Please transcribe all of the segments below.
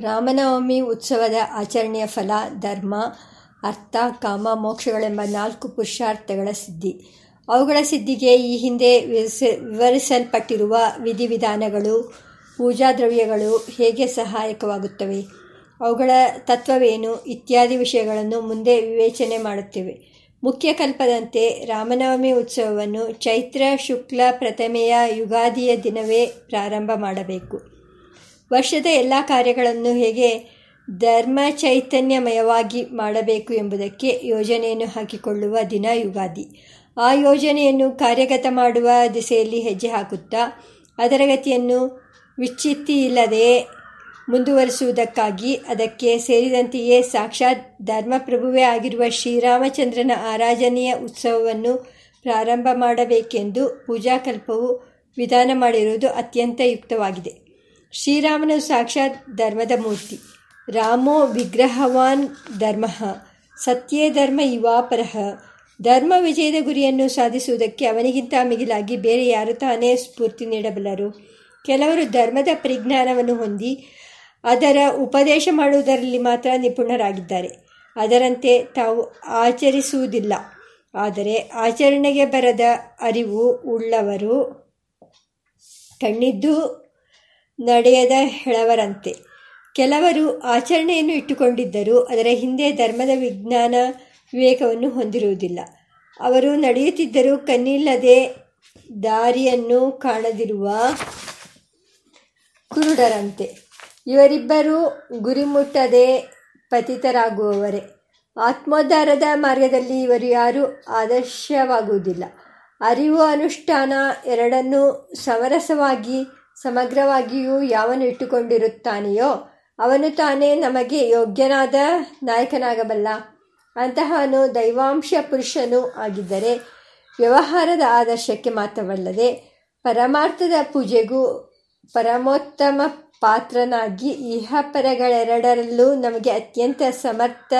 ರಾಮನವಮಿ ಉತ್ಸವದ ಆಚರಣೆಯ ಫಲ, ಧರ್ಮ, ಅರ್ಥ, ಕಾಮ, ಮೋಕ್ಷಗಳೆಂಬ ನಾಲ್ಕು ಪುರುಷಾರ್ಥಗಳ ಸಿದ್ಧಿ. ಅವುಗಳ ಸಿದ್ಧಿಗೆ ಈ ಹಿಂದೆ ವಿವರಿಸಲ್ಪಟ್ಟಿರುವ ವಿಧಿವಿಧಾನಗಳು, ಪೂಜಾ ದ್ರವ್ಯಗಳು ಹೇಗೆ ಸಹಾಯಕವಾಗುತ್ತವೆ, ಅವುಗಳ ತತ್ವವೇನು ಇತ್ಯಾದಿ ವಿಷಯಗಳನ್ನು ಮುಂದೆ ವಿವೇಚನೆ ಮಾಡುತ್ತೇವೆ. ಮುಖ್ಯ ಕಲ್ಪದಂತೆ ರಾಮನವಮಿ ಉತ್ಸವವನ್ನು ಚೈತ್ರ ಶುಕ್ಲ ಪ್ರಥಮೆಯ ಯುಗಾದಿಯ ದಿನವೇ ಪ್ರಾರಂಭ ಮಾಡಬೇಕು. ವರ್ಷದ ಎಲ್ಲ ಕಾರ್ಯಗಳನ್ನು ಹೇಗೆ ಧರ್ಮ ಚೈತನ್ಯಮಯವಾಗಿ ಮಾಡಬೇಕು ಎಂಬುದಕ್ಕೆ ಯೋಜನೆಯನ್ನು ಹಾಕಿಕೊಳ್ಳುವ ದಿನ ಯುಗಾದಿ. ಆ ಯೋಜನೆಯನ್ನು ಕಾರ್ಯಗತ ಮಾಡುವ ದಿಸೆಯಲ್ಲಿ ಹೆಜ್ಜೆ ಹಾಕುತ್ತಾ, ಅದರ ಗತಿಯನ್ನು ವಿಚ್ಛಿತ್ತಿ ಇಲ್ಲದೆ ಮುಂದುವರಿಸುವುದಕ್ಕಾಗಿ ಅದಕ್ಕೆ ಸೇರಿದಂತೆಯೇ ಸಾಕ್ಷಾತ್ ಧರ್ಮಪ್ರಭುವೇ ಆಗಿರುವ ಶ್ರೀರಾಮಚಂದ್ರನ ಆರಾಧನೆಯ ಉತ್ಸವವನ್ನು ಪ್ರಾರಂಭ ಮಾಡಬೇಕೆಂದು ಪೂಜಾಕಲ್ಪವು ವಿಧಾನ ಮಾಡಿರುವುದು ಅತ್ಯಂತ ಯುಕ್ತವಾಗಿದೆ. ಶ್ರೀರಾಮನು ಸಾಕ್ಷಾತ್ ಧರ್ಮದ ಮೂರ್ತಿ. ರಾಮೋ ವಿಗ್ರಹವಾನ್ ಧರ್ಮ, ಸತ್ಯೇ ಧರ್ಮ ಇವಾಪರಹ ಧರ್ಮ ವಿಜಯದ ಗುರಿಯನ್ನು ಸಾಧಿಸುವುದಕ್ಕೆ ಅವನಿಗಿಂತ ಮಿಗಿಲಾಗಿ ಬೇರೆ ಯಾರು ತಾನೇ ಸ್ಫೂರ್ತಿ ನೀಡಬಲ್ಲರು? ಕೆಲವರು ಧರ್ಮದ ಪರಿಜ್ಞಾನವನ್ನು ಹೊಂದಿ ಅದರ ಉಪದೇಶ ಮಾಡುವುದರಲ್ಲಿ ಮಾತ್ರ ನಿಪುಣರಾಗಿದ್ದಾರೆ. ಅದರಂತೆ ತಾವು ಆಚರಿಸುವುದಿಲ್ಲ. ಆದರೆ ಆಚರಣೆಗೆ ಬರದ ಅರಿವು ಉಳ್ಳವರು ಕಣ್ಣಿದ್ದು ನಡೆಯದ ಹೆಳವರಂತೆ. ಕೆಲವರು ಆಚರಣೆಯನ್ನು ಇಟ್ಟುಕೊಂಡಿದ್ದರೂ ಅದರ ಹಿಂದೆ ಧರ್ಮದ ವಿಜ್ಞಾನ ವಿವೇಕವನ್ನು ಹೊಂದಿರುವುದಿಲ್ಲ. ಅವರು ನಡೆಯುತ್ತಿದ್ದರೂ ಕಣ್ಣಿಲ್ಲದೆ ದಾರಿಯನ್ನು ಕಾಣದಿರುವ ಕುರುಡರಂತೆ. ಇವರಿಬ್ಬರು ಗುರಿ ಮುಟ್ಟದೆ ಪತಿತರಾಗುವವರೇ. ಆತ್ಮೋದ್ಧಾರದ ಮಾರ್ಗದಲ್ಲಿ ಇವರು ಯಾರು ಆದರ್ಶವಾಗುವುದಿಲ್ಲ. ಅರಿವು ಅನುಷ್ಠಾನ ಎರಡನ್ನೂ ಸಮರಸವಾಗಿ ಸಮಗ್ರವಾಗಿಯೂ ಯಾವನು ಇಟ್ಟುಕೊಂಡಿರುತ್ತಾನೆಯೋ, ಅವನು ತಾನೇ ನಮಗೆ ಯೋಗ್ಯನಾದ ನಾಯಕನಾಗಬಲ್ಲ. ಅಂತಹನು ದೈವಾಂಶ ಪುರುಷನು ಆಗಿದ್ದರೆ ವ್ಯವಹಾರದ ಆದರ್ಶಕ್ಕೆ ಮಾತ್ರವಲ್ಲದೆ ಪರಮಾರ್ಥದ ಪೂಜೆಗೂ ಪರಮೋತ್ತಮ ಪಾತ್ರನಾಗಿ ಇಹಪರಗಳೆರಡರಲ್ಲೂ ನಮಗೆ ಅತ್ಯಂತ ಸಮರ್ಥ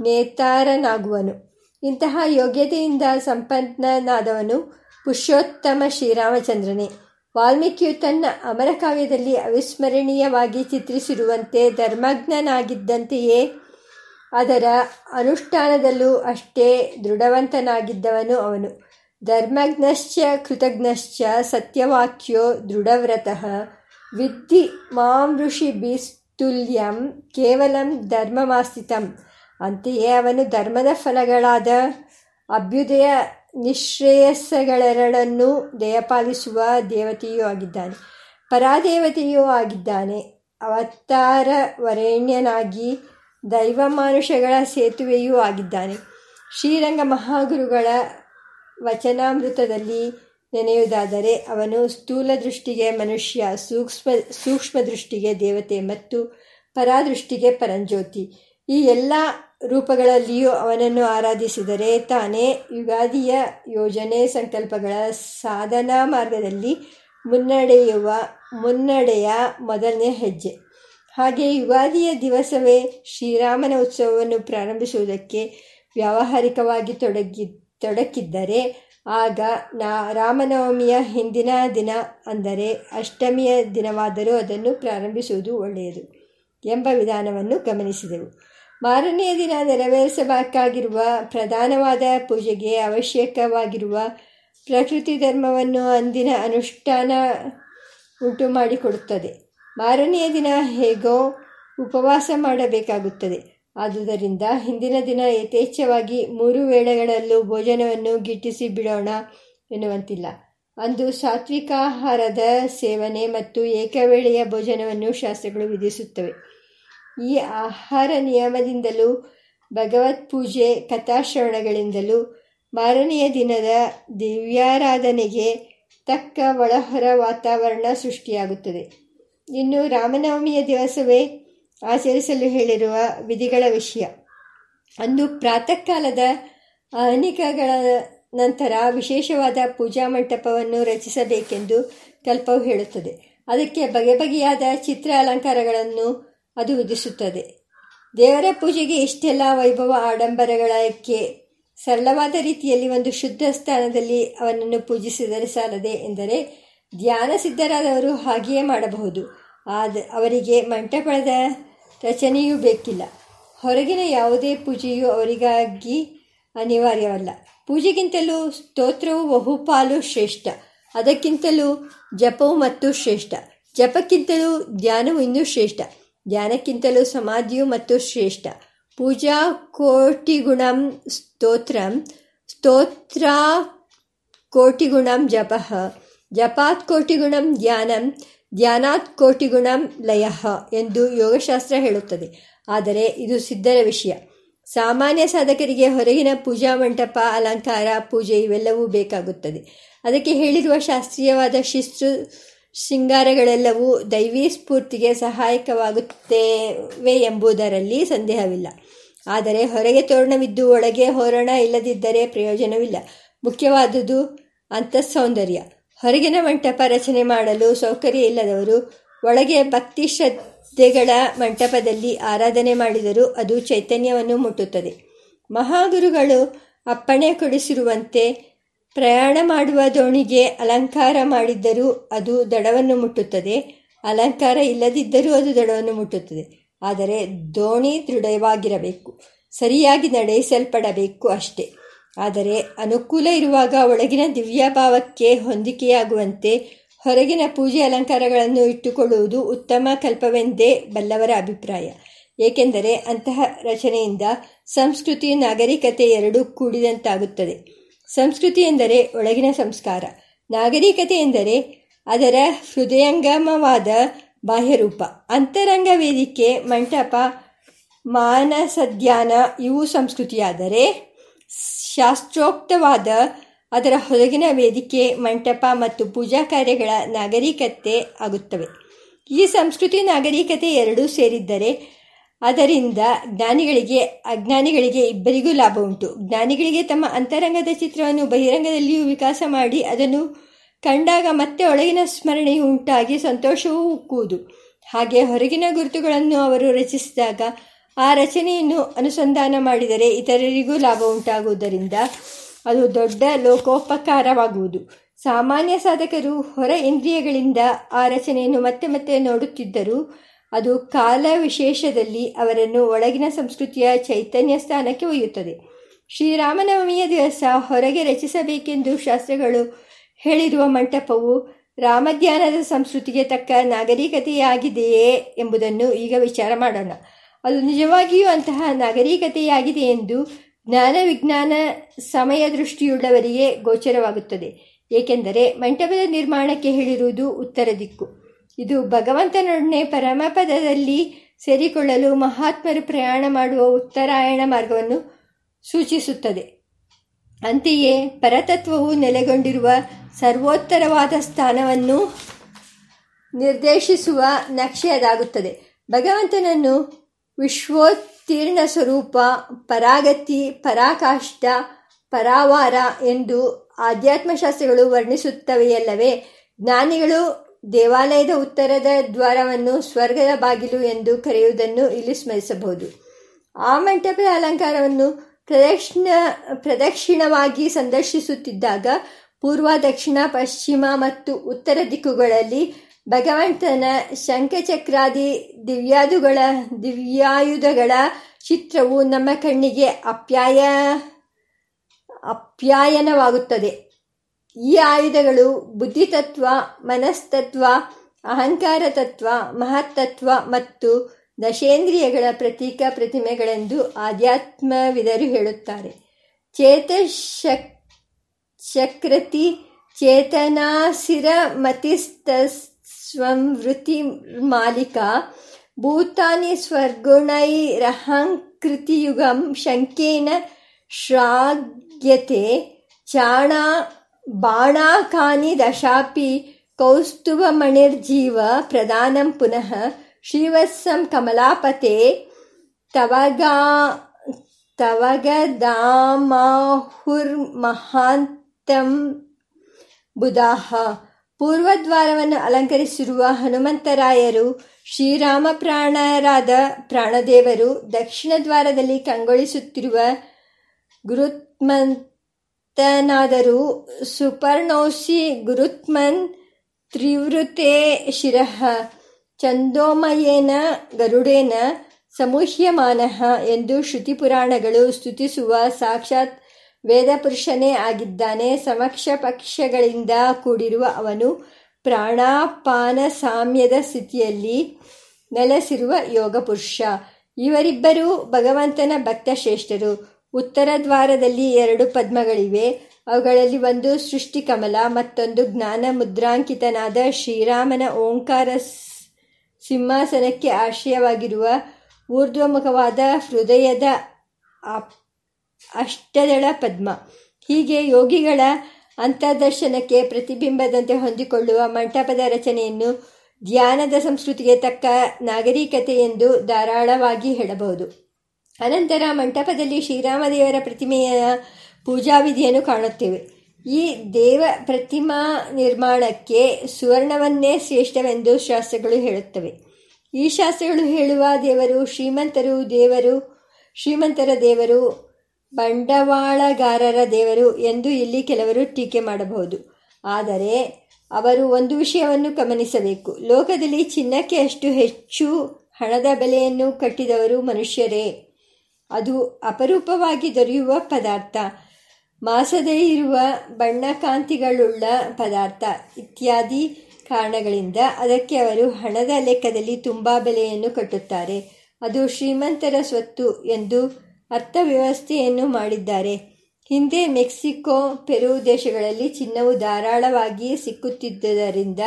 ನೇತಾರನಾಗುವನು. ಇಂತಹ ಯೋಗ್ಯತೆಯಿಂದ ಸಂಪನ್ನನಾದವನು ಪುರುಷೋತ್ತಮ ಶ್ರೀರಾಮಚಂದ್ರನೇ. ವಾಲ್ಮೀಕಿಯು ತನ್ನ ಅಮರಕಾವ್ಯದಲ್ಲಿ ಅವಿಸ್ಮರಣೀಯವಾಗಿ ಚಿತ್ರಿಸಿರುವಂತೆ ಧರ್ಮಜ್ಞನಾಗಿದ್ದಂತೆಯೇ ಅದರ ಅನುಷ್ಠಾನದಲ್ಲೂ ಅಷ್ಟೇ ದೃಢವಂತನಾಗಿದ್ದವನು ಅವನು. ಧರ್ಮಜ್ಞಶ್ಚ ಕೃತಜ್ಞಶ್ಚ ಸತ್ಯವಾಕ್ಯೋ ದೃಢವ್ರತಃ ವಿದ್ಧಿ ಮಾಂ ಋಷಿ ಬಿಸ್ತುಲ್ಯಂ ಕೇವಲಂ ಧರ್ಮಮಾಸ್ತಿತಂ. ಅಂತೆಯೇ ಅವನು ಧರ್ಮದ ಫಲಗಳಾದ ಅಭ್ಯುದಯ ನಿಶ್ರೇಯಸ್ಸಗಳೆರಡನ್ನೂ ದಯಪಾಲಿಸುವ ದೇವತೆಯೂ ಆಗಿದ್ದಾನೆ. ಪರಾದೇವತೆಯೂ ಆಗಿದ್ದಾನೆ. ಅವತಾರ ವರೇಣ್ಯನಾಗಿ ದೈವಮಾನುಷಗಳ ಸೇತುವೆಯೂ ಆಗಿದ್ದಾನೆ. ಶ್ರೀರಂಗ ಮಹಾಗುರುಗಳ ವಚನಾಮೃತದಲ್ಲಿ ನೆನೆಯುವುದಾದರೆ, ಅವನು ಸ್ಥೂಲ ದೃಷ್ಟಿಗೆ ಮನುಷ್ಯ, ಸೂಕ್ಷ್ಮ ಸೂಕ್ಷ್ಮ ದೃಷ್ಟಿಗೆ ದೇವತೆ ಮತ್ತು ಪರಾದೃಷ್ಟಿಗೆ ಪರಂಜ್ಯೋತಿ. ಈ ಎಲ್ಲ ರೂಪಗಳಲ್ಲಿಯೂ ಅವನನ್ನು ಆರಾಧಿಸಿದರೆ ತಾನೇ ಯುಗಾದಿಯ ಯೋಜನೆ ಸಂಕಲ್ಪಗಳ ಸಾಧನಾ ಮಾರ್ಗದಲ್ಲಿ ಮುನ್ನಡೆಯುವ, ಮುನ್ನಡೆಯ ಮೊದಲನೇ ಹೆಜ್ಜೆ. ಹಾಗೆ ಯುಗಾದಿಯ ದಿವಸವೇ ಶ್ರೀರಾಮನ ಉತ್ಸವವನ್ನು ಪ್ರಾರಂಭಿಸುವುದಕ್ಕೆ ವ್ಯಾವಹಾರಿಕವಾಗಿ ತೊಡಗಿ, ತೊಡಕಿದ್ದರೆ ಆಗ ನಾ, ರಾಮನವಮಿಯ ಹಿಂದಿನ ದಿನ ಅಂದರೆ ಅಷ್ಟಮಿಯ ದಿನವಾದರೂ ಅದನ್ನು ಪ್ರಾರಂಭಿಸುವುದು ಒಳ್ಳೆಯದು ಎಂಬ ವಿಧಾನವನ್ನು ಗಮನಿಸಿದೆವು. ಮಾರನೆಯ ದಿನ ನೆರವೇರಿಸಬೇಕಾಗಿರುವ ಪ್ರಧಾನವಾದ ಪೂಜೆಗೆ ಅವಶ್ಯಕವಾಗಿರುವ ಪ್ರಕೃತಿ ಧರ್ಮವನ್ನು ಅಂದಿನ ಅನುಷ್ಠಾನ ಉಂಟು ಮಾಡಿಕೊಡುತ್ತದೆ. ಮಾರನೆಯ ದಿನ ಹೇಗೋ ಉಪವಾಸ ಮಾಡಬೇಕಾಗುತ್ತದೆ. ಆದುದರಿಂದ ಹಿಂದಿನ ದಿನ ಯಥೇಚ್ಛವಾಗಿ ಮೂರು ವೇಳೆಗಳಲ್ಲೂ ಭೋಜನವನ್ನು ಗಿಟ್ಟಿಸಿ ಬಿಡೋಣ ಎನ್ನುವಂತಿಲ್ಲ. ಅಂದು ಸಾತ್ವಿಕ ಆಹಾರದ ಸೇವನೆ ಮತ್ತು ಏಕವೇಳೆಯ ಭೋಜನವನ್ನು ಶಾಸ್ತ್ರಗಳು ವಿಧಿಸುತ್ತವೆ. ಈ ಆಹಾರ ನಿಯಮದಿಂದಲೂ, ಭಗವತ್ ಪೂಜೆ ಕಥಾಶ್ರವಣಗಳಿಂದಲೂ ಮಾರನೆಯ ದಿನದ ದಿವ್ಯಾರಾಧನೆಗೆ ತಕ್ಕ ಒಳಹೊರ ವಾತಾವರಣ ಸೃಷ್ಟಿಯಾಗುತ್ತದೆ. ಇನ್ನು ರಾಮನವಮಿಯ ದಿವಸವೇ ಆಚರಿಸಲು ಹೇಳಿರುವ ವಿಧಿಗಳ ವಿಷಯ. ಅಂದು ಪ್ರಾತಃ ಕಾಲದ ಅನಿಕಗಳ ನಂತರ ವಿಶೇಷವಾದ ಪೂಜಾ ಮಂಟಪವನ್ನು ರಚಿಸಬೇಕೆಂದು ಕಲ್ಪವು ಹೇಳುತ್ತದೆ. ಅದಕ್ಕೆ ಬಗೆ ಬಗೆಯಾದ ಚಿತ್ರ ಅಲಂಕಾರಗಳನ್ನು ಅದು ವಿಧಿಸುತ್ತದೆ. ದೇವರ ಪೂಜೆಗೆ ಇಷ್ಟೆಲ್ಲ ವೈಭವ ಆಡಂಬರಗಳಕ್ಕೆ ಸರಳವಾದ ರೀತಿಯಲ್ಲಿ ಒಂದು ಶುದ್ಧ ಸ್ಥಾನದಲ್ಲಿ ಅವನನ್ನು ಪೂಜಿಸಿದರೆ ಸಾಲದೆ ಎಂದರೆ ಧ್ಯಾನ ಸಿದ್ಧರಾದವರು ಹಾಗೆಯೇ ಮಾಡಬಹುದು. ಆದ ಅವರಿಗೆ ಮಂಟಪದ ರಚನೆಯೂ ಬೇಕಿಲ್ಲ. ಹೊರಗಿನ ಯಾವುದೇ ಪೂಜೆಯೂ ಅವರಿಗಾಗಿ ಅನಿವಾರ್ಯವಲ್ಲ. ಪೂಜೆಗಿಂತಲೂ ಸ್ತೋತ್ರವು ಬಹುಪಾಲು ಶ್ರೇಷ್ಠ. ಅದಕ್ಕಿಂತಲೂ ಜಪವು ಮತ್ತು ಶ್ರೇಷ್ಠ. ಜಪಕ್ಕಿಂತಲೂ ಧ್ಯಾನವು ಇನ್ನೂ ಶ್ರೇಷ್ಠ. ಧ್ಯಾನಕ್ಕಿಂತಲೂ ಸಮಾಧಿಯು ಮತ್ತು ಶ್ರೇಷ್ಠ. ಪೂಜಾ ಕೋಟಿಗುಣಂ ಸ್ತೋತ್ರಂ, ಸ್ತೋತ್ರ ಕೋಟಿಗುಣಂ ಜಪ. ಜಪಾತ್ ಕೋಟಿಗುಣಂ ಧ್ಯಾನಂ ಧ್ಯಾನಾತ್ ಕೋಟಿಗುಣಂ ಲಯ ಎಂದು ಯೋಗಶಾಸ್ತ್ರ ಹೇಳುತ್ತದೆ. ಆದರೆ ಇದು ಸಿದ್ಧರ ವಿಷಯ. ಸಾಮಾನ್ಯ ಸಾಧಕರಿಗೆ ಹೊರಗಿನ ಪೂಜಾ ಮಂಟಪ, ಅಲಂಕಾರ, ಪೂಜೆ ಇವೆಲ್ಲವೂ ಬೇಕಾಗುತ್ತದೆ. ಅದಕ್ಕೆ ಹೇಳಿರುವ ಶಾಸ್ತ್ರೀಯವಾದ ಶಿಸ್ತು ಶೃಂಗಾರಗಳೆಲ್ಲವೂ ದೈವೀ ಸ್ಫೂರ್ತಿಗೆ ಸಹಾಯಕವಾಗುತ್ತೇವೆ ಎಂಬುದರಲ್ಲಿ ಸಂದೇಹವಿಲ್ಲ. ಆದರೆ ಹೊರಗೆ ತೋರಣವಿದ್ದು ಒಳಗೆ ಹೋರಣ ಇಲ್ಲದಿದ್ದರೆ ಪ್ರಯೋಜನವಿಲ್ಲ. ಮುಖ್ಯವಾದುದು ಅಂತಃಸೌಂದರ್ಯ. ಹೊರಗಿನ ಮಂಟಪ ರಚನೆ ಮಾಡಲು ಸೌಕರ್ಯ ಇಲ್ಲದವರು ಒಳಗೆ ಭಕ್ತಿ ಶ್ರದ್ಧೆಗಳ ಮಂಟಪದಲ್ಲಿ ಆರಾಧನೆ ಮಾಡಿದರೂ ಅದು ಚೈತನ್ಯವನ್ನು ಮುಟ್ಟುತ್ತದೆ. ಮಹಾಗುರುಗಳು ಅಪ್ಪಣೆ ಕೊಡಿಸಿರುವಂತೆ ಪ್ರಯಾಣ ಮಾಡುವ ದೋಣಿಗೆ ಅಲಂಕಾರ ಮಾಡಿದ್ದರೂ ಅದು ದಡವನ್ನು ಮುಟ್ಟುತ್ತದೆ. ಅಲಂಕಾರ ಇಲ್ಲದಿದ್ದರೂ ಅದು ದಡವನ್ನು ಮುಟ್ಟುತ್ತದೆ. ಆದರೆ ದೋಣಿ ದೃಢವಾಗಿರಬೇಕು. ಸರಿಯಾಗಿ ನಡೆಸಲ್ಪಡಬೇಕು ಅಷ್ಟೇ. ಆದರೆ ಅನುಕೂಲ ಇರುವಾಗ ಒಳಗಿನ ದಿವ್ಯಭಾವಕ್ಕೆ ಹೊಂದಿಕೆಯಾಗುವಂತೆ ಹೊರಗಿನ ಪೂಜೆ ಅಲಂಕಾರಗಳನ್ನು ಇಟ್ಟುಕೊಳ್ಳುವುದು ಉತ್ತಮ ಕಲ್ಪವೆಂದೇ ಬಲ್ಲವರ ಅಭಿಪ್ರಾಯ. ಏಕೆಂದರೆ ಅಂತಹ ರಚನೆಯಿಂದ ಸಂಸ್ಕೃತಿ, ನಾಗರಿಕತೆ ಎರಡೂ ಕೂಡಿದಂತಾಗುತ್ತದೆ. ಸಂಸ್ಕೃತಿ ಎಂದರೆ ಒಳಗಿನ ಸಂಸ್ಕಾರ. ನಾಗರಿಕತೆ ಎಂದರೆ ಅದರ ಹೃದಯಂಗಮವಾದ ಬಾಹ್ಯರೂಪ. ಅಂತರಂಗ ವೇದಿಕೆ, ಮಂಟಪ ಮಾನಸಧ್ಯಾನ ಇವು ಸಂಸ್ಕೃತಿಯಾದರೆ ಶಾಸ್ತ್ರೋಕ್ತವಾದ ಅದರ ಹೊರಗಿನ ವೇದಿಕೆ, ಮಂಟಪ ಮತ್ತು ಪೂಜಾ ಕಾರ್ಯಗಳ ನಾಗರಿಕತೆ ಆಗುತ್ತವೆ. ಈ ಸಂಸ್ಕೃತಿ ನಾಗರಿಕತೆ ಎರಡೂ ಸೇರಿದ್ದರೆ ಅದರಿಂದ ಜ್ಞಾನಿಗಳಿಗೆ, ಅಜ್ಞಾನಿಗಳಿಗೆ ಇಬ್ಬರಿಗೂ ಲಾಭ ಉಂಟು. ಜ್ಞಾನಿಗಳಿಗೆ ತಮ್ಮ ಅಂತರಂಗದ ಚಿತ್ರವನ್ನು ಬಹಿರಂಗದಲ್ಲಿಯೂ ವಿಕಾಸ ಮಾಡಿ ಅದನ್ನು ಕಂಡಾಗ ಮತ್ತೆ ಒಳಗಿನ ಸ್ಮರಣೆಯು ಉಂಟಾಗಿ ಸಂತೋಷವೂ ಉಕ್ಕುವುದು ಹಾಗೆ ಹೊರಗಿನ ಗುರುತುಗಳನ್ನು ಅವರು ರಚಿಸಿದಾಗ ಆ ರಚನೆಯನ್ನು ಅನುಸಂಧಾನ ಮಾಡಿದರೆ ಇತರರಿಗೂ ಲಾಭ ಉಂಟಾಗುವುದರಿಂದ ಅದು ದೊಡ್ಡ ಲೋಕೋಪಕಾರವಾಗುವುದು. ಸಾಮಾನ್ಯ ಸಾಧಕರು ಹೊರ ಇಂದ್ರಿಯಗಳಿಂದ ಆ ರಚನೆಯನ್ನು ಮತ್ತೆ ಮತ್ತೆ ನೋಡುತ್ತಿದ್ದರೂ ಅದು ಕಾಲ ವಿಶೇಷದಲ್ಲಿ ಅವರನ್ನು ಒಳಗಿನ ಸಂಸ್ಕೃತಿಯ ಚೈತನ್ಯ ಸ್ಥಾನಕ್ಕೆ ಒಯ್ಯುತ್ತದೆ. ಶ್ರೀರಾಮನವಮಿಯ ದಿವಸ ಹೊರಗೆ ರಚಿಸಬೇಕೆಂದು ಶಾಸ್ತ್ರಗಳು ಹೇಳಿರುವ ಮಂಟಪವು ರಾಮಧ್ಯಾನದ ಸಂಸ್ಕೃತಿಗೆ ತಕ್ಕ ನಾಗರಿಕತೆಯಾಗಿದೆಯೇ ಎಂಬುದನ್ನು ಈಗ ವಿಚಾರ ಮಾಡೋಣ. ಅದು ನಿಜವಾಗಿಯೂ ಅಂತಹ ನಾಗರಿಕತೆಯಾಗಿದೆ ಎಂದು ಜ್ಞಾನ ವಿಜ್ಞಾನ ಸಮಯ ದೃಷ್ಟಿಯುಳ್ಳವರಿಗೆ ಗೋಚರವಾಗುತ್ತದೆ. ಏಕೆಂದರೆ ಮಂಟಪದ ನಿರ್ಮಾಣಕ್ಕೆ ಹೇಳಿರುವುದು ಉತ್ತರ ದಿಕ್ಕು. ಇದು ಭಗವಂತನೊಡನೆ ಪರಮಪದದಲ್ಲಿ ಸೇರಿಕೊಳ್ಳಲು ಮಹಾತ್ಮರು ಪ್ರಯಾಣ ಮಾಡುವ ಉತ್ತರಾಯಣ ಮಾರ್ಗವನ್ನು ಸೂಚಿಸುತ್ತದೆ. ಅಂತೆಯೇ ಪರತತ್ವವು ನೆಲೆಗೊಂಡಿರುವ ಸರ್ವೋತ್ತರವಾದ ಸ್ಥಾನವನ್ನು ನಿರ್ದೇಶಿಸುವ ನಕ್ಷೆ ಅದಾಗುತ್ತದೆ. ಭಗವಂತನನ್ನು ವಿಶ್ವೋತ್ತೀರ್ಣ ಸ್ವರೂಪ, ಪರಾಗತಿ ಪರಾಕಾಷ್ಟ ಪರಾವಾರ ಎಂದು ಆಧ್ಯಾತ್ಮಶಾಸ್ತ್ರಗಳು ವರ್ಣಿಸುತ್ತವೆಯಲ್ಲವೇ? ಜ್ಞಾನಿಗಳು ದೇವಾಲಯದ ಉತ್ತರದ ದ್ವಾರವನ್ನು ಸ್ವರ್ಗದ ಬಾಗಿಲು ಎಂದು ಕರೆಯುವುದನ್ನು ಇಲ್ಲಿ ಸ್ಮರಿಸಬಹುದು. ಆ ಮಂಟಪದ ಅಲಂಕಾರವನ್ನು ಪ್ರದಕ್ಷಿಣ, ಪ್ರದಕ್ಷಿಣವಾಗಿ ಸಂದರ್ಶಿಸುತ್ತಿದ್ದಾಗ ಪೂರ್ವ, ದಕ್ಷಿಣ, ಪಶ್ಚಿಮ ಮತ್ತು ಉತ್ತರ ದಿಕ್ಕುಗಳಲ್ಲಿ ಭಗವಂತನ ಶಂಖಚಕ್ರಾದಿ ದಿವ್ಯಾದುಗಳ ದಿವ್ಯಾಯುಧಗಳ ಚಿತ್ರವು ನಮ್ಮ ಕಣ್ಣಿಗೆ ಅಪ್ಯಾಯ, ಅಪ್ಯಾಯನವಾಗುತ್ತದೆ. ಈ ಆಯುಧಗಳು ಬುದ್ಧಿತತ್ವ, ಮನಸ್ತತ್ವ ಅಹಂಕಾರ ತತ್ವ ಮಹತ್ತತ್ವ ಮತ್ತು ದಶೇಂದ್ರಿಯಗಳ ಪ್ರತೀಕ ಪ್ರತಿಮೆಗಳೆಂದು ಆಧ್ಯಾತ್ಮವಿದರು ಹೇಳುತ್ತಾರೆ. ಚೇತಶಕ್ ಚಕ್ರತಿ ಚೇತನಾಸಿರ ಮತಿಸ್ತಸ್ವಂವೃತಿ ಮಾಲಿಕ ಭೂತಾನಿ ಸ್ವರ್ಗುಣೈರಹಂಕೃತಿಯುಗಂ ಶಂಕೇನ ಶ್ರಾಗ್ಯತೆ ಚಾಣ ದಶಾಪಿ ಕೌಸ್ತುಭಮಣಿರ್ಜೀವ ಪ್ರಧಾನಂ ಪುನಃ ಶ್ರೀವತ್ಸಂ ಕಮಲಾಪತೆ ತವಗಾ, ತವಗದಾಮಾಹುರ್ಮಹಾಂತಂ ಬುಧಾಹ. ಪೂರ್ವದ್ವಾರವನ್ನು ಅಲಂಕರಿಸಿರುವ ಹನುಮಂತರಾಯರು ಶ್ರೀರಾಮ ಪ್ರಾಣರಾದ ಪ್ರಾಣದೇವರು ದಕ್ಷಿಣ ದ್ವಾರದಲ್ಲಿ ಕಂಗೊಳಿಸುತ್ತಿರುವ ಗುರುತ್ಮಂತನಾದರೂ ಸುಪರ್ಣೋಸಿ ಗುರುತ್ಮನ್ ತ್ರಿವೃತೆ ಶಿರಃ ಚಂದೋಮಯೇನ ಗರುಡೇನ ಸಮೂಹ್ಯಮಾನಃ ಎಂದು ಶ್ರುತಿಪುರಾಣಗಳು ಸ್ತುತಿಸುವ ಸಾಕ್ಷಾತ್ ವೇದಪುರುಷನೇ ಆಗಿದ್ದಾನೆ. ಸಮಕ್ಷ ಪಕ್ಷಗಳಿಂದ ಕೂಡಿರುವ ಅವನು ಪ್ರಾಣಾಪಾನ ಸಾಮ್ಯದ ಸ್ಥಿತಿಯಲ್ಲಿ ನೆಲೆಸಿರುವ ಯೋಗ ಪುರುಷ ಇವರಿಬ್ಬರೂ ಭಗವಂತನ ಭಕ್ತ ಶ್ರೇಷ್ಠರು ಉತ್ತರ ದ್ವಾರದಲ್ಲಿ ಎರಡು ಪದ್ಮಗಳಿವೆ. ಅವುಗಳಲ್ಲಿ ಒಂದು ಸೃಷ್ಟಿ ಕಮಲ ಮತ್ತೊಂದು ಜ್ಞಾನ ಮುದ್ರಾಂಕಿತನಾದ ಶ್ರೀರಾಮನ ಓಂಕಾರ ಸಿಂಹಾಸನಕ್ಕೆ ಆಶ್ರಯವಾಗಿರುವ ಊರ್ಧ್ವಮುಖವಾದ ಹೃದಯದ ಅಷ್ಟದಳ ಪದ್ಮ. ಹೀಗೆ ಯೋಗಿಗಳ ಅಂತರ್ದರ್ಶನಕ್ಕೆ ಪ್ರತಿಬಿಂಬದಂತೆ ಹೊಂದಿಕೊಳ್ಳುವ ಮಂಟಪದ ರಚನೆಯನ್ನು ಧ್ಯಾನದ ಸಂಸ್ಕೃತಿಗೆ ತಕ್ಕ ನಾಗರಿಕತೆ ಎಂದು ಧಾರಾಳವಾಗಿ ಹೇಳಬಹುದು. ಅನಂತರ ಮಂಟಪದಲ್ಲಿ ಶ್ರೀರಾಮದೇವರ ಪ್ರತಿಮೆಯ ಪೂಜಾ ವಿಧಿಯನ್ನು ಕಾಣುತ್ತೇವೆ. ಈ ದೇವ ಪ್ರತಿಮಾ ನಿರ್ಮಾಣಕ್ಕೆ ಸುವರ್ಣವನ್ನೇ ಶ್ರೇಷ್ಠವೆಂದು ಶಾಸ್ತ್ರಗಳು ಹೇಳುತ್ತವೆ. ಈ ಶಾಸ್ತ್ರಗಳು ಹೇಳುವ ದೇವರು ಶ್ರೀಮಂತರು, ದೇವರು, ಶ್ರೀಮಂತರ ದೇವರು, ಬಂಡವಾಳಗಾರರ ದೇವರು ಎಂದು ಇಲ್ಲಿ ಕೆಲವರು ಟೀಕೆ ಮಾಡಬಹುದು. ಆದರೆ ಅವರು ಒಂದು ವಿಷಯವನ್ನು ಗಮನಿಸಬೇಕು. ಲೋಕದಲ್ಲಿ ಚಿನ್ನಕ್ಕೆ ಅಷ್ಟು ಹೆಚ್ಚು ಹಣದ ಬೆಲೆಯನ್ನು ಕಟ್ಟಿದವರು ಮನುಷ್ಯರೇ. ಅದು ಅಪರೂಪವಾಗಿ ದೊರೆಯುವ ಪದಾರ್ಥ. ಮಾಸದೇ ಇರುವ ಬಣ್ಣಕಾಂತಿಗಳುಳ್ಳ ಪದಾರ್ಥ ಇತ್ಯಾದಿ ಕಾರಣಗಳಿಂದ ಅದಕ್ಕೆ ಅವರು ಹಣದ ಲೆಕ್ಕದಲ್ಲಿ ತುಂಬ ಬೆಲೆಯನ್ನು ಕಟ್ಟುತ್ತಾರೆ. ಅದು ಶ್ರೀಮಂತರ ಸ್ವತ್ತು ಎಂದು ಅರ್ಥ ವ್ಯವಸ್ಥೆಯನ್ನು ಮಾಡಿದ್ದಾರೆ. ಹಿಂದೆ ಮೆಕ್ಸಿಕೋ, ಪೆರು ದೇಶಗಳಲ್ಲಿ ಚಿನ್ನವು ಧಾರಾಳವಾಗಿ ಸಿಕ್ಕುತ್ತಿದ್ದರಿಂದ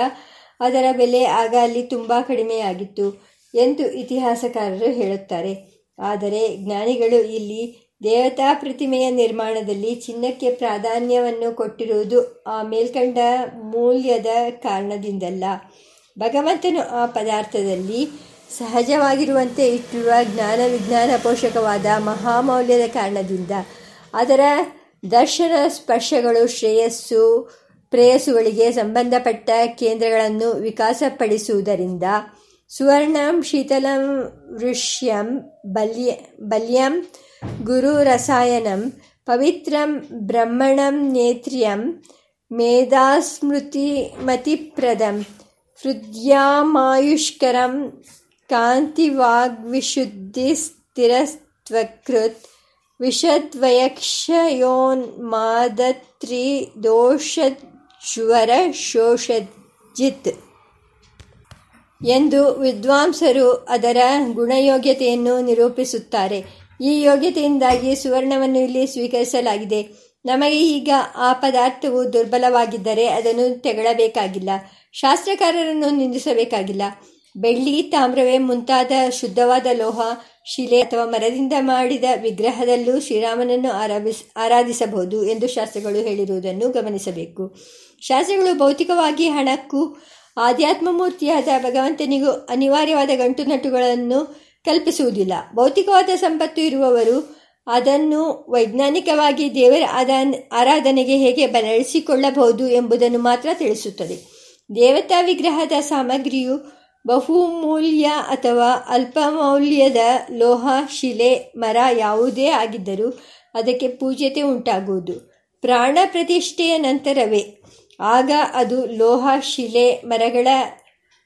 ಅದರ ಬೆಲೆ ಆಗ ಅಲ್ಲಿ ತುಂಬ ಕಡಿಮೆಯಾಗಿತ್ತು ಎಂದು ಇತಿಹಾಸಕಾರರು ಹೇಳುತ್ತಾರೆ. ಆದರೆ ಜ್ಞಾನಿಗಳು ಇಲ್ಲಿ ದೇವತಾ ಪ್ರತಿಮೆಯ ನಿರ್ಮಾಣದಲ್ಲಿ ಚಿನ್ನಕ್ಕೆ ಪ್ರಾಧಾನ್ಯವನ್ನು ಕೊಟ್ಟಿರುವುದು ಆ ಮೇಲ್ಕಂಡ ಮೂಲ್ಯದ ಕಾರಣದಿಂದಲ್ಲ. ಭಗವಂತನು ಆ ಪದಾರ್ಥದಲ್ಲಿ ಸಹಜವಾಗಿರುವಂತೆ ಇಟ್ಟಿರುವ ಜ್ಞಾನ ವಿಜ್ಞಾನ ಪೋಷಕವಾದ ಮಹಾಮೌಲ್ಯದ ಕಾರಣದಿಂದ ಅದರ ದರ್ಶನ ಸ್ಪರ್ಶಗಳು ಶ್ರೇಯಸ್ಸು, ಪ್ರೇಯಸ್ಸುಗಳಿಗೆ ಸಂಬಂಧಪಟ್ಟ ಕೇಂದ್ರಗಳನ್ನು ವಿಕಾಸಪಡಿಸುವುದರಿಂದ ಶೀತಲಂ ವೃಷ್ಯಂ ಬಲ್ಯ ಬಲ್ಯಂ ಗುರುರಸಾಯನಂ ಪವಿತ್ರಂ ಬ್ರಹ್ಮಣಂ ನೇತ್ರ್ಯಂ ಮೇಧಾಸ್ಮೃತಿಮತಿಪ್ರದಂ ಹೃದ್ಯಾಮಾಯುಷ್ಕರಂ ಕಾಂತಿವಾಗ್ವಿಶುದ್ಧಿಸ್ತಿರಸ್ತ್ವಕೃತ್ ವಿಷದ್ವಯಕ್ಷಯೋನ್ಮಾದತ್ರಿದೋಷಜ್ವರ ಶೋಷಜಿತ್ ಎಂದು ವಿದ್ವಾಂಸರು ಅದರ ಗುಣಯೋಗ್ಯತೆಯನ್ನು ನಿರೂಪಿಸುತ್ತಾರೆ. ಈ ಯೋಗ್ಯತೆಯಿಂದಾಗಿ ಸುವರ್ಣವನ್ನು ಇಲ್ಲಿ ಸ್ವೀಕರಿಸಲಾಗಿದೆ. ನಮಗೆ ಈಗ ಆ ಪದಾರ್ಥವು ದುರ್ಬಲವಾಗಿದ್ದರೆ ಅದನ್ನು ತೆಗಳಬೇಕಾಗಿಲ್ಲ. ಶಾಸ್ತ್ರಕಾರರನ್ನು ನಿಂದಿಸಬೇಕಾಗಿಲ್ಲ. ಬೆಳ್ಳಿ, ತಾಮ್ರವೇ ಮುಂತಾದ ಶುದ್ಧವಾದ ಲೋಹ, ಶಿಲೆ ಅಥವಾ ಮರದಿಂದ ಮಾಡಿದ ವಿಗ್ರಹದಲ್ಲೂ ಶ್ರೀರಾಮನನ್ನು ಆರಾಧಿಸ, ಆರಾಧಿಸಬಹುದು ಎಂದು ಶಾಸ್ತ್ರಗಳು ಹೇಳಿರುವುದನ್ನು ಗಮನಿಸಬೇಕು. ಶಾಸ್ತ್ರಗಳು ಭೌತಿಕವಾಗಿ ಹಣಕ್ಕೂ ಆಧ್ಯಾತ್ಮ ಮೂರ್ತಿಯಾದ ಭಗವಂತನಿಗೂ ಅನಿವಾರ್ಯವಾದ ಗಂಟುನಟ್ಟುಗಳನ್ನು ಕಲ್ಪಿಸುವುದಿಲ್ಲ. ಭೌತಿಕವಾದ ಸಂಪತ್ತು ಇರುವವರು ಅದನ್ನು ವೈಜ್ಞಾನಿಕವಾಗಿ ದೇವರ ಆರಾಧನೆಗೆ ಹೇಗೆ ಬಳಸಿಕೊಳ್ಳಬಹುದು ಎಂಬುದನ್ನು ಮಾತ್ರ ತಿಳಿಸುತ್ತದೆ. ದೇವತಾ ವಿಗ್ರಹದ ಸಾಮಗ್ರಿಯು ಬಹುಮೂಲ್ಯ ಅಥವಾ ಅಲ್ಪಮೌಲ್ಯದ ಲೋಹ, ಶಿಲೆ, ಮರ ಯಾವುದೇ ಆಗಿದ್ದರೂ ಅದಕ್ಕೆ ಪೂಜ್ಯತೆ ಉಂಟಾಗುವುದು. ಪ್ರಾಣ ಪ್ರತಿಷ್ಠೆಯ ನಂತರವೇ ಆಗ ಅದು ಲೋಹ ಶಿಲೆ ಮರಗಳ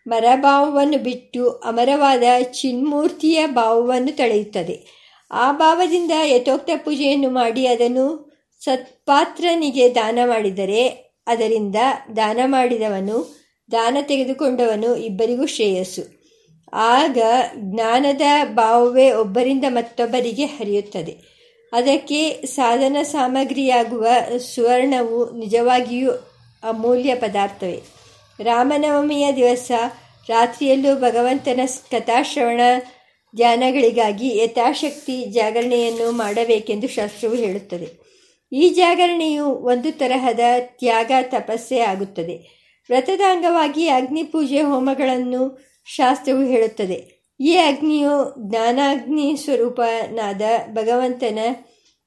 ಮರಭಾವವನ್ನು ಬಿಟ್ಟು ಅಮರವಾದ ಚಿನ್ಮೂರ್ತಿಯ ಭಾವವನ್ನು ತಳೆಯುತ್ತದೆ. ಆ ಭಾವದಿಂದ ಯಥೋಕ್ತ ಪೂಜೆಯನ್ನು ಮಾಡಿ ಅದನ್ನು ಸತ್ಪಾತ್ರನಿಗೆ ದಾನ ಮಾಡಿದರೆ ಅದರಿಂದ ದಾನ ಮಾಡಿದವನು, ದಾನ ತೆಗೆದುಕೊಂಡವನು ಇಬ್ಬರಿಗೂ ಶ್ರೇಯಸ್ಸು. ಆಗ ಜ್ಞಾನದ ಭಾವವೇ ಒಬ್ಬರಿಂದ ಮತ್ತೊಬ್ಬರಿಗೆ ಹರಿಯುತ್ತದೆ. ಅದಕ್ಕೆ ಸಾಧನ ಸಾಮಗ್ರಿಯಾಗುವ ಸುವರ್ಣವು ನಿಜವಾಗಿಯೂ ಅಮೂಲ್ಯ ಪದಾರ್ಥವೇ. ರಾಮನವಮಿಯ ದಿವಸ ರಾತ್ರಿಯಲ್ಲೂ ಭಗವಂತನ ಕಥಾಶ್ರವಣ ಧ್ಯಾನಗಳಿಗಾಗಿ ಯಥಾಶಕ್ತಿ ಜಾಗರಣೆಯನ್ನು ಮಾಡಬೇಕೆಂದು ಶಾಸ್ತ್ರವು ಹೇಳುತ್ತದೆ. ಈ ಜಾಗರಣೆಯು ಒಂದು ತರಹದ ತ್ಯಾಗ ತಪಸ್ಸೆ ಆಗುತ್ತದೆ. ವ್ರತದ ಅಂಗವಾಗಿ ಅಗ್ನಿ ಪೂಜೆ ಹೋಮಗಳನ್ನು ಶಾಸ್ತ್ರವು ಹೇಳುತ್ತದೆ. ಈ ಅಗ್ನಿಯು ಜ್ಞಾನಾಗ್ನಿ ಸ್ವರೂಪನಾದ ಭಗವಂತನ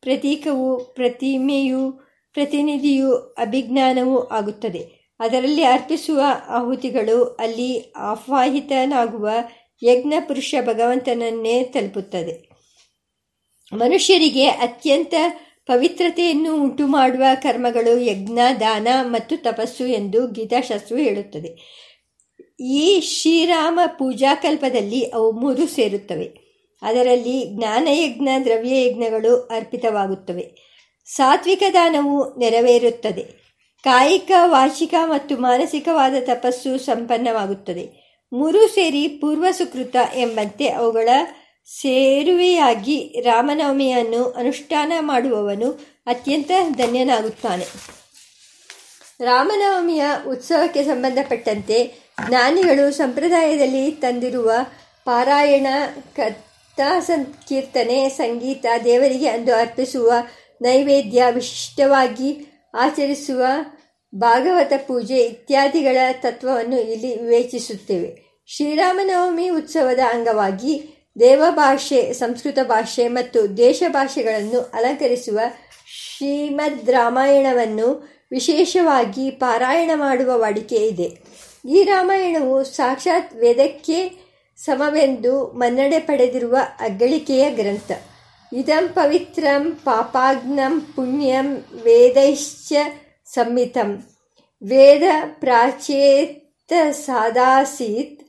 ಪ್ರತೀಕವು ಪ್ರತಿಮೆಯು ಪ್ರತಿನಿಧಿಯು ಅಭಿಜ್ಞಾನವೂ ಆಗುತ್ತದೆ. ಅದರಲ್ಲಿ ಅರ್ಪಿಸುವ ಆಹುತಿಗಳು ಅಲ್ಲಿ ಆಹ್ವಾಹಿತನಾಗುವ ಯಜ್ಞ ಪುರುಷ ಭಗವಂತನನ್ನೇ ತಲುಪುತ್ತದೆ. ಮನುಷ್ಯರಿಗೆ ಅತ್ಯಂತ ಪವಿತ್ರತೆಯನ್ನು ಉಂಟು ಮಾಡುವ ಕರ್ಮಗಳು ಯಜ್ಞ, ದಾನ ಮತ್ತು ತಪಸ್ಸು ಎಂದು ಗೀತಾಶಾಸ್ತ್ರವು ಹೇಳುತ್ತದೆ. ಈ ಶ್ರೀರಾಮ ಪೂಜಾಕಲ್ಪದಲ್ಲಿ ಅವು ಮೂರು ಸೇರುತ್ತವೆ. ಅದರಲ್ಲಿ ಜ್ಞಾನಯಜ್ಞ, ದ್ರವ್ಯಯಜ್ಞಗಳು ಅರ್ಪಿತವಾಗುತ್ತವೆ. ಸಾತ್ವಿಕ ದಾನವು ನೆರವೇರುತ್ತದೆ. ಕಾಯಿಕ ವಾಚಿಕ ಮತ್ತು ಮಾನಸಿಕವಾದ ತಪಸ್ಸು ಸಂಪನ್ನವಾಗುತ್ತದೆ. ಮೂರು ಸೇರಿ ಪೂರ್ವ ಸುಕೃತ ಎಂಬಂತೆ ಅವುಗಳ ಸೇರುವೆಯಾಗಿ ರಾಮನವಮಿಯನ್ನು ಅನುಷ್ಠಾನ ಮಾಡುವವನು ಅತ್ಯಂತ ಧನ್ಯನಾಗುತ್ತಾನೆ. ರಾಮನವಮಿಯ ಉತ್ಸವಕ್ಕೆ ಸಂಬಂಧಪಟ್ಟಂತೆ ಜ್ಞಾನಿಗಳು ಸಂಪ್ರದಾಯದಲ್ಲಿ ತಂದಿರುವ ಪಾರಾಯಣ ಕಥಾ ಸಂಕೀರ್ತನೆ ಸಂಗೀತ, ದೇವರಿಗೆ ಅಂದು ಅರ್ಪಿಸುವ ನೈವೇದ್ಯ ವಿಶಿಷ್ಟವಾಗಿ ಆಚರಿಸುವ ಭಾಗವತ ಪೂಜೆ ಇತ್ಯಾದಿಗಳ ತತ್ವವನ್ನು ಇಲ್ಲಿ ವಿವೇಚಿಸುತ್ತೇವೆ. ಶ್ರೀರಾಮನವಮಿ ಉತ್ಸವದ ಅಂಗವಾಗಿ ದೇವಭಾಷೆ, ಸಂಸ್ಕೃತ ಭಾಷೆ ಮತ್ತು ದೇಶ ಭಾಷೆಗಳನ್ನು ಅಲಂಕರಿಸುವ ಶ್ರೀಮದ್ ರಾಮಾಯಣವನ್ನು ವಿಶೇಷವಾಗಿ ಪಾರಾಯಣ ಮಾಡುವ ವಾಡಿಕೆ ಇದೆ. ಈ ರಾಮಾಯಣವು ಸಾಕ್ಷಾತ್ ವೇದಕ್ಕೆ ಸಮವೆಂದು ಮನ್ನಣೆ ಪಡೆದಿರುವ ಅಗ್ಗಳಿಕೆಯ ಗ್ರಂಥ. ಇದಂ ಪವಿತ್ರಂ ಪಾಪಾಗ್ನಂ ಪುಣ್ಯಂ ವೇದೈಶ್ಚ ಸಂಹಿತಂ ವೇದ ಪ್ರಾಚೇತ ಸಾದಾಸೀತ್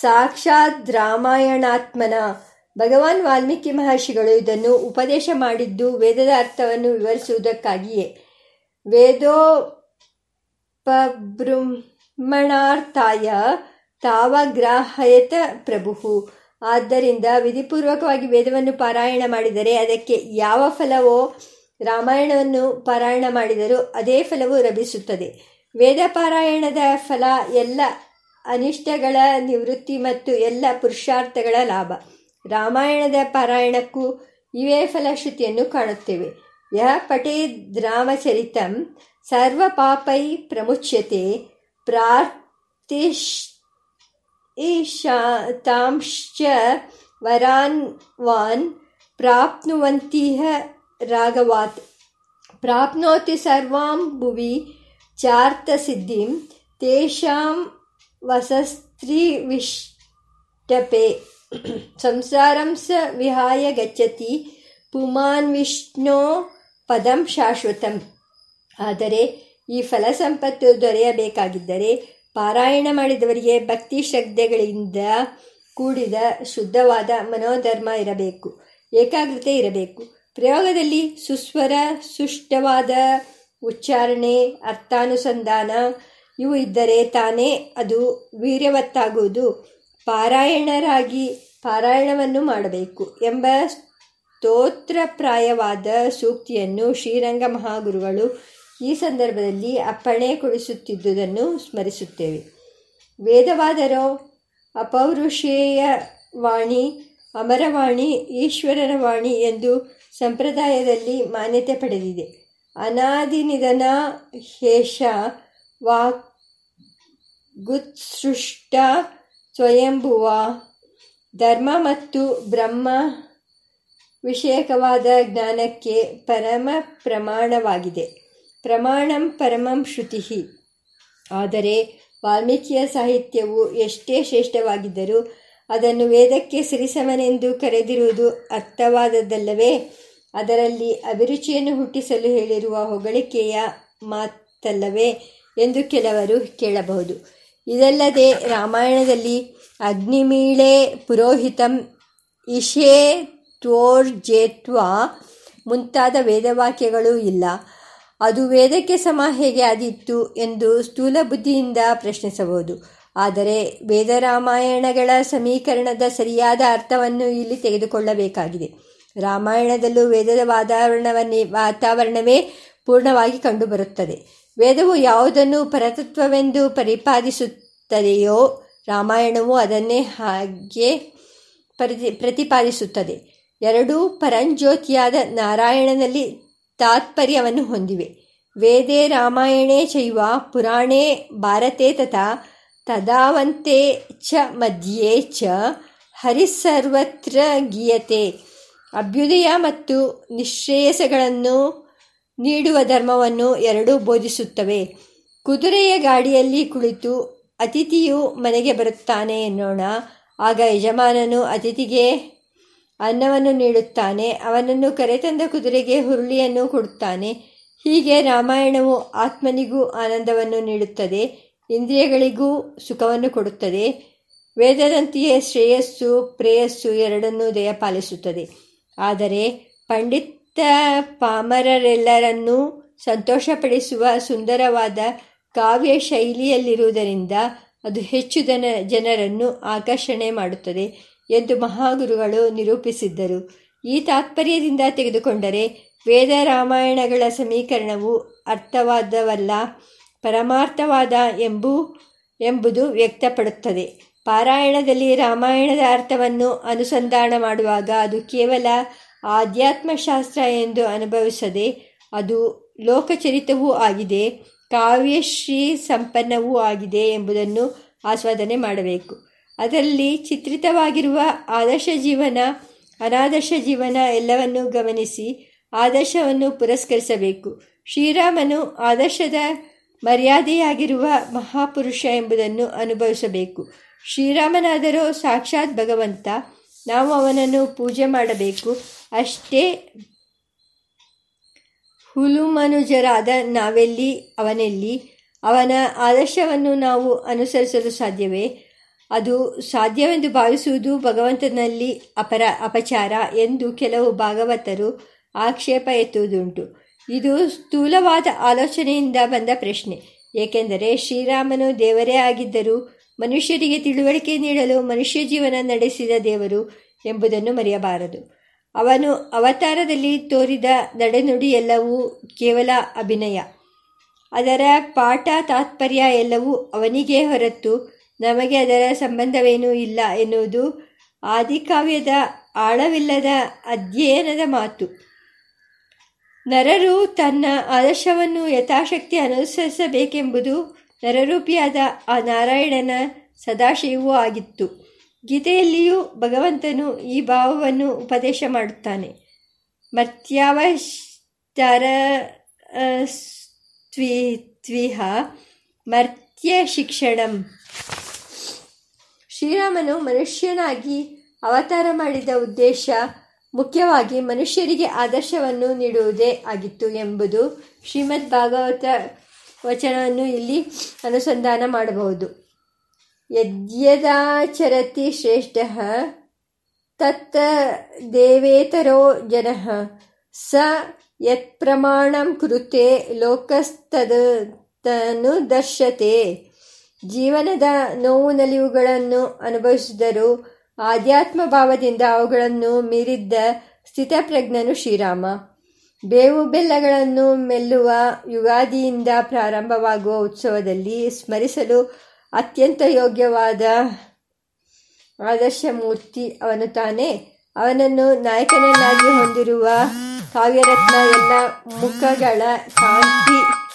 ಸಾಕ್ಷಾತ್ ರಾಮಾಯಣಾತ್ಮನ ಭಗವಾನ್ ವಾಲ್ಮೀಕಿ ಮಹರ್ಷಿಗಳು ಇದನ್ನು ಉಪದೇಶ ಮಾಡಿದ್ದು ವೇದದ ಅರ್ಥವನ್ನು ವಿವರಿಸುವುದಕ್ಕಾಗಿಯೇ। ವೇದೋಪಬ್ರಹ್ಮಣಾರ್ಥಾಯ ತಾವಗ್ರಾಹಯತ ಪ್ರಭು। ಆದ್ದರಿಂದ ವಿಧಿಪೂರ್ವಕವಾಗಿ ವೇದವನ್ನು ಪಾರಾಯಣ ಮಾಡಿದರೆ ಅದಕ್ಕೆ ಯಾವ ಫಲವೋ ರಾಮಾಯಣವನ್ನು ಪಾರಾಯಣ ಮಾಡಿದರೂ ಅದೇ ಫಲವು ಲಭಿಸುತ್ತದೆ. ವೇದ ಪಾರಾಯಣದ ಫಲ ಎಲ್ಲ ಅನಿಷ್ಟಗಳ ನಿವೃತ್ತಿ ಮತ್ತು ಎಲ್ಲ ಪುರುಷಾರ್ಥಗಳ ಲಾಭ. ರಾಮಾಯಣದ ಪಾರಾಯಣಕ್ಕೂ ಇವೇ ಫಲಶ್ರುತಿಯನ್ನು ಕಾಣುತ್ತೇವೆ. ಯಹ ಪಠೇದ್ ರಾಮಚರಿತಂ ಸರ್ವ ಪಾಪೈ ಪ್ರಮುಚ್ಯತೆ ಪ್ರಾರ್ಥಿಶ್ ತಾಂಶ್ಚ ವರಾನ್ ವಾನ್ ಪ್ರಾಪ್ನುವಂತಿಹ ರಾಘವಾತ್. ಪ್ರಾಪ್ನೋತಿ ಸರ್ವಾಂ ಭುವಿ ಚಾರ್ಥಸಿದ್ಧಿಂ, ತೇಷಾಂ ವಸಸ್ತ್ರಿವಿಷ್ಟಪೆ. ಸಂಸಾರಂ ಸ ವಿಹಾಯ ಗಚ್ಚತಿ ಪುಮಾನ್ ವಿಷ್ಣೋ ಪದಂ ಶಾಶ್ವತಂ. ಆದರೆ ಈ ಫಲಸಂಪತ್ತು ದೊರೆಯಬೇಕಾಗಿದ್ದರೆ ಪಾರಾಯಣ ಮಾಡಿದವರಿಗೆ ಭಕ್ತಿ ಶ್ರದ್ಧೆಗಳಿಂದ ಕೂಡಿದ ಶುದ್ಧವಾದ ಮನೋಧರ್ಮ ಇರಬೇಕು, ಏಕಾಗ್ರತೆ ಇರಬೇಕು. ಪ್ರಯೋಗದಲ್ಲಿ ಸುಸ್ವರ ಸುಷ್ಟವಾದ ಉಚ್ಚಾರಣೆ, ಅರ್ಥಾನುಸಂಧಾನ, ಇವು ಇದ್ದರೆ ತಾನೇ ಅದು ವೀರ್ಯವತ್ತಾಗುವುದು. ಪಾರಾಯಣರಾಗಿ ಪಾರಾಯಣವನ್ನು ಮಾಡಬೇಕು ಎಂಬ ಸ್ತೋತ್ರಪ್ರಾಯವಾದ ಸೂಕ್ತಿಯನ್ನು ಶ್ರೀರಂಗ ಮಹಾಗುರುಗಳು ಈ ಸಂದರ್ಭದಲ್ಲಿ ಅಪ್ಪಣೆ ಕೊಡಿಸುತ್ತಿದ್ದುದನ್ನು ಸ್ಮರಿಸುತ್ತೇವೆ. ವೇದವಾದರೋ, ಅಪೌರುಷೇಯ ವಾಣಿ, ಅಮರವಾಣಿ ಈಶ್ವರನ ವಾಣಿ ಎಂದು ಸಂಪ್ರದಾಯದಲ್ಲಿ ಮಾನ್ಯತೆ ಪಡೆದಿದೆ. ಅನಾದಿನಿಧನ ಹೇಷ ವಾಗುತ್ಸೃಷ್ಟ ಸ್ವಯಂಭುವ. ಧರ್ಮ ಮತ್ತು ಬ್ರಹ್ಮ ವಿಷಯಕವಾದ ಜ್ಞಾನಕ್ಕೆ ಪರಮ ಪ್ರಮಾಣವಾಗಿದೆ. ಪ್ರಮಾಣಂ ಪರಮಂ ಶ್ರುತಿ. ಆದರೆ ವಾಲ್ಮೀಕಿಯ ಸಾಹಿತ್ಯವು ಎಷ್ಟೇ ಶ್ರೇಷ್ಠವಾಗಿದ್ದರೂ ಅದನ್ನು ವೇದಕ್ಕೆ ಸರಿಸಮನೆಂದು ಕರೆದಿರುವುದು ಅರ್ಥವಾದದ್ದಲ್ಲವೇ? ಅದರಲ್ಲಿ ಅಭಿರುಚಿಯನ್ನು ಹುಟ್ಟಿಸಲು ಹೇಳಿರುವ ಹೊಗಳಿಕೆಯ ಮಾತಲ್ಲವೇ ಎಂದು ಕೆಲವರು ಕೇಳಬಹುದು. ಇದಲ್ಲದೆ ರಾಮಾಯಣದಲ್ಲಿ ಅಗ್ನಿಮೀಳೆ ಪುರೋಹಿತಂ ಇಶೇ ತ್ವೋರ್ಜೇತ್ವ ಮುಂತಾದ ವೇದವಾಕ್ಯಗಳೂ ಇಲ್ಲ. ಅದು ವೇದಕ್ಕೆ ಸಮ ಹೇಗೆ ಆದಿತ್ತು ಎಂದು ಸ್ಥೂಲ ಬುದ್ಧಿಯಿಂದ ಪ್ರಶ್ನಿಸಬಹುದು. ಆದರೆ ವೇದರಾಮಾಯಣಗಳ ಸಮೀಕರಣದ ಸರಿಯಾದ ಅರ್ಥವನ್ನು ಇಲ್ಲಿ ತೆಗೆದುಕೊಳ್ಳಬೇಕಾಗಿದೆ. ರಾಮಾಯಣದಲ್ಲೂ ವೇದದ ವಾತಾವರಣವನ್ನೇ, ವಾತಾವರಣವೇ ಪೂರ್ಣವಾಗಿ ಕಂಡುಬರುತ್ತದೆ. ವೇದವು ಯಾವುದನ್ನು ಪರತತ್ವವೆಂದು ಪರಿಪಾದಿಸುತ್ತದೆಯೋ ರಾಮಾಯಣವು ಅದನ್ನೇ ಹಾಗೆ ಪ್ರತಿ, ಪ್ರತಿಪಾದಿಸುತ್ತದೆ. ಎರಡೂ ಪರಂಜ್ಯೋತಿಯಾದ ನಾರಾಯಣನಲ್ಲಿ ತಾತ್ಪರ್ಯವನ್ನು ಹೊಂದಿವೆ. ವೇದೇ ರಾಮಾಯಣೇ ಚೈವ, ಪುರಾಣೇ ಭಾರತೆ ತಥಾ, ತದಾವಂತೆ ಚ ಮಧ್ಯೆ ಚ, ಹರಿಸರ್ವತ್ರ ಗೀಯತೆ. ಅಭ್ಯುದಯ ಮತ್ತು ನಿಶ್ರೇಯಸಗಳನ್ನು ನೀಡುವ ಧರ್ಮವನ್ನು ಎರಡೂ ಬೋಧಿಸುತ್ತವೆ. ಕುದುರೆಯ ಗಾಡಿಯಲ್ಲಿ ಕುಳಿತು ಅತಿಥಿಯು ಮನೆಗೆ ಬರುತ್ತಾನೆ ಎನ್ನೋಣ. ಆಗ ಯಜಮಾನನು ಅತಿಥಿಗೆ ಅನ್ನವನ್ನು ನೀಡುತ್ತಾನೆ, ಅವನನ್ನು ಕರೆತಂದ ಕುದುರೆಗೆ ಹುರುಳಿಯನ್ನು ಕೊಡುತ್ತಾನೆ. ಹೀಗೆ ರಾಮಾಯಣವು ಆತ್ಮನಿಗೂ ಆನಂದವನ್ನು ನೀಡುತ್ತದೆ, ಇಂದ್ರಿಯಗಳಿಗೂ ಸುಖವನ್ನು ಕೊಡುತ್ತದೆ. ವೇದದಂತೆಯೇ ಶ್ರೇಯಸ್ಸು, ಪ್ರೇಯಸ್ಸು ಎರಡನ್ನೂ ದಯಪಾಲಿಸುತ್ತದೆ. ಆದರೆ ಪಂಡಿತ ಪಾಮರರೆಲ್ಲರನ್ನೂ ಸಂತೋಷಪಡಿಸುವ ಸುಂದರವಾದ ಕಾವ್ಯ ಶೈಲಿಯಲ್ಲಿರುವುದರಿಂದ ಅದು ಹೆಚ್ಚು ಜನ ಜನರನ್ನು ಆಕರ್ಷಣೆ ಮಾಡುತ್ತದೆ. ಎಂದು ಮಹಾಗುರುಗಳು ನಿರೂಪಿಸಿದ್ದರು. ಈ ತಾತ್ಪರ್ಯದಿಂದ ತೆಗೆದುಕೊಂಡರೆ ವೇದ ರಾಮಾಯಣಗಳ ಸಮೀಕರಣವು ಅರ್ಥವಾದವಲ್ಲ, ಪರಮಾರ್ಥವಾದ ಎಂಬು, ಎಂಬುದು ವ್ಯಕ್ತಪಡುತ್ತದೆ. ಪಾರಾಯಣದಲ್ಲಿ ರಾಮಾಯಣದ ಅರ್ಥವನ್ನು ಅನುಸಂಧಾನ ಮಾಡುವಾಗ ಅದು ಕೇವಲ ಆಧ್ಯಾತ್ಮಶಾಸ್ತ್ರ ಎಂದು ಅನುಭವಿಸದೆ ಅದು ಲೋಕಚರಿತವೂ ಆಗಿದೆ, ಕಾವ್ಯಶ್ರೀ ಸಂಪನ್ನವೂ ಆಗಿದೆ ಎಂಬುದನ್ನು ಆಸ್ವಾದನೆ ಮಾಡಬೇಕು. ಅದರಲ್ಲಿ ಚಿತ್ರಿತವಾಗಿರುವ ಆದರ್ಶ ಜೀವನ, ಅನಾದರ್ಶ ಜೀವನ ಎಲ್ಲವನ್ನೂ ಗಮನಿಸಿ ಆದರ್ಶವನ್ನು ಪುರಸ್ಕರಿಸಬೇಕು. ಶ್ರೀರಾಮನು ಆದರ್ಶದ ಮರ್ಯಾದೆಯಾಗಿರುವ ಮಹಾಪುರುಷ ಎಂಬುದನ್ನು ಅನುಭವಿಸಬೇಕು. ಶ್ರೀರಾಮನಾದರೂ ಸಾಕ್ಷಾತ್ ಭಗವಂತ. ನಾವು ಅವನನ್ನು ಪೂಜೆ ಮಾಡಬೇಕು. ಅಷ್ಟೇ ಹುಲುಮನುಜರಾದ ನಾವೆಲ್ಲಿ, ಅವನೆಲ್ಲಿ? ಅವನ ಆದರ್ಶವನ್ನು ನಾವು ಅನುಸರಿಸಲು ಸಾಧ್ಯವೇ? ಅದು ಸಾಧ್ಯವೆಂದು ಭಾವಿಸುವುದು ಭಗವಂತನಲ್ಲಿ ಅಪರ, ಅಪಚಾರ ಎಂದು ಕೆಲವು ಭಾಗವತರು ಆಕ್ಷೇಪ ಎತ್ತುವುದುಂಟು. ಇದು ಸ್ಥೂಲವಾದ ಆಲೋಚನೆಯಿಂದ ಬಂದ ಪ್ರಶ್ನೆ. ಏಕೆಂದರೆ ಶ್ರೀರಾಮನು ದೇವರೇ ಆಗಿದ್ದರೂ ಮನುಷ್ಯರಿಗೆ ತಿಳುವಳಿಕೆ ನೀಡಲು ಮನುಷ್ಯ ಜೀವನ ನಡೆಸಿದ ದೇವರು ಎಂಬುದನ್ನು ಮರೆಯಬಾರದು. ಅವನು ಅವತಾರದಲ್ಲಿ ತೋರಿದ ನಡೆನುಡಿ ಎಲ್ಲವೂ ಕೇವಲ ಅಭಿನಯ. ಅದರ ಪಾಠ ತಾತ್ಪರ್ಯ ಎಲ್ಲವೂ ಅವನಿಗೆ ಹೊರತು ನಮಗೆ ಅದರ ಸಂಬಂಧವೇನೂ ಇಲ್ಲ ಎನ್ನುವುದು ಆದಿಕಾವ್ಯದ ಆಳವಿಲ್ಲದ ಅಧ್ಯಯನದ ಮಾತು. ನರರು ತನ್ನ ಆದರ್ಶವನ್ನು ಯಥಾಶಕ್ತಿ ಅನುಸರಿಸಬೇಕೆಂಬುದು ನರರೂಪಿಯಾದ ಆ ನಾರಾಯಣನ ಸದಾಶಯವೂ ಆಗಿತ್ತು. ಗೀತೆಯಲ್ಲಿಯೂ ಭಗವಂತನು ಈ ಭಾವವನ್ನು ಉಪದೇಶ ಮಾಡುತ್ತಾನೆ. ಮರ್ತ್ಯಾವತರ ತ್ವಿಹ ಮರ್ತ್ಯ ಶಿಕ್ಷಣಂ ಶ್ರೀರಾಮನು ಮನುಷ್ಯನಾಗಿ ಅವತಾರ ಮಾಡಿದ ಉದ್ದೇಶ ಮುಖ್ಯವಾಗಿ ಮನುಷ್ಯರಿಗೆ ಆದರ್ಶವನ್ನು ನೀಡುವುದೇ ಆಗಿತ್ತು ಎಂಬುದು ಶ್ರೀಮದ್ ಭಾಗವತ ವಚನವನ್ನು ಇಲ್ಲಿ ಅನುಸಂಧಾನ ಮಾಡಬಹುದು. ಯದ್ಯದಾಚರತಿ ಶ್ರೇಷ್ಠ, ತತ್ತ ದೇವೇತರೋ ಜನ, ಸ ಯತ್ ಪ್ರಮಾಣಂ ಕೃತೆ ಲೋಕಸ್ತದನು ದರ್ಶತೆ. ಜೀವನದ ನೋವು ನಲಿವುಗಳನ್ನು ಅನುಭವಿಸಿದರೂ ಆಧ್ಯಾತ್ಮ ಭಾವದಿಂದ ಅವುಗಳನ್ನು ಮೀರಿದ್ದ ಸ್ಥಿತಪ್ರಜ್ಞನು ಶ್ರೀರಾಮ. ಬೇವು ಬೆಲ್ಲಗಳನ್ನು ಮೆಲ್ಲುವ ಯುಗಾದಿಯಿಂದ ಪ್ರಾರಂಭವಾಗುವ ಉತ್ಸವದಲ್ಲಿ ಸ್ಮರಿಸಲು ಅತ್ಯಂತ ಯೋಗ್ಯವಾದ ಆದರ್ಶ ಮೂರ್ತಿ ಅವನು ತಾನೇ. ಅವನನ್ನು ನಾಯಕನನ್ನಾಗಿ ಹೊಂದಿರುವ ಕಾವ್ಯರತ್ನ ಎಲ್ಲ ಮುಖಗಳ ಕಾಂತಿ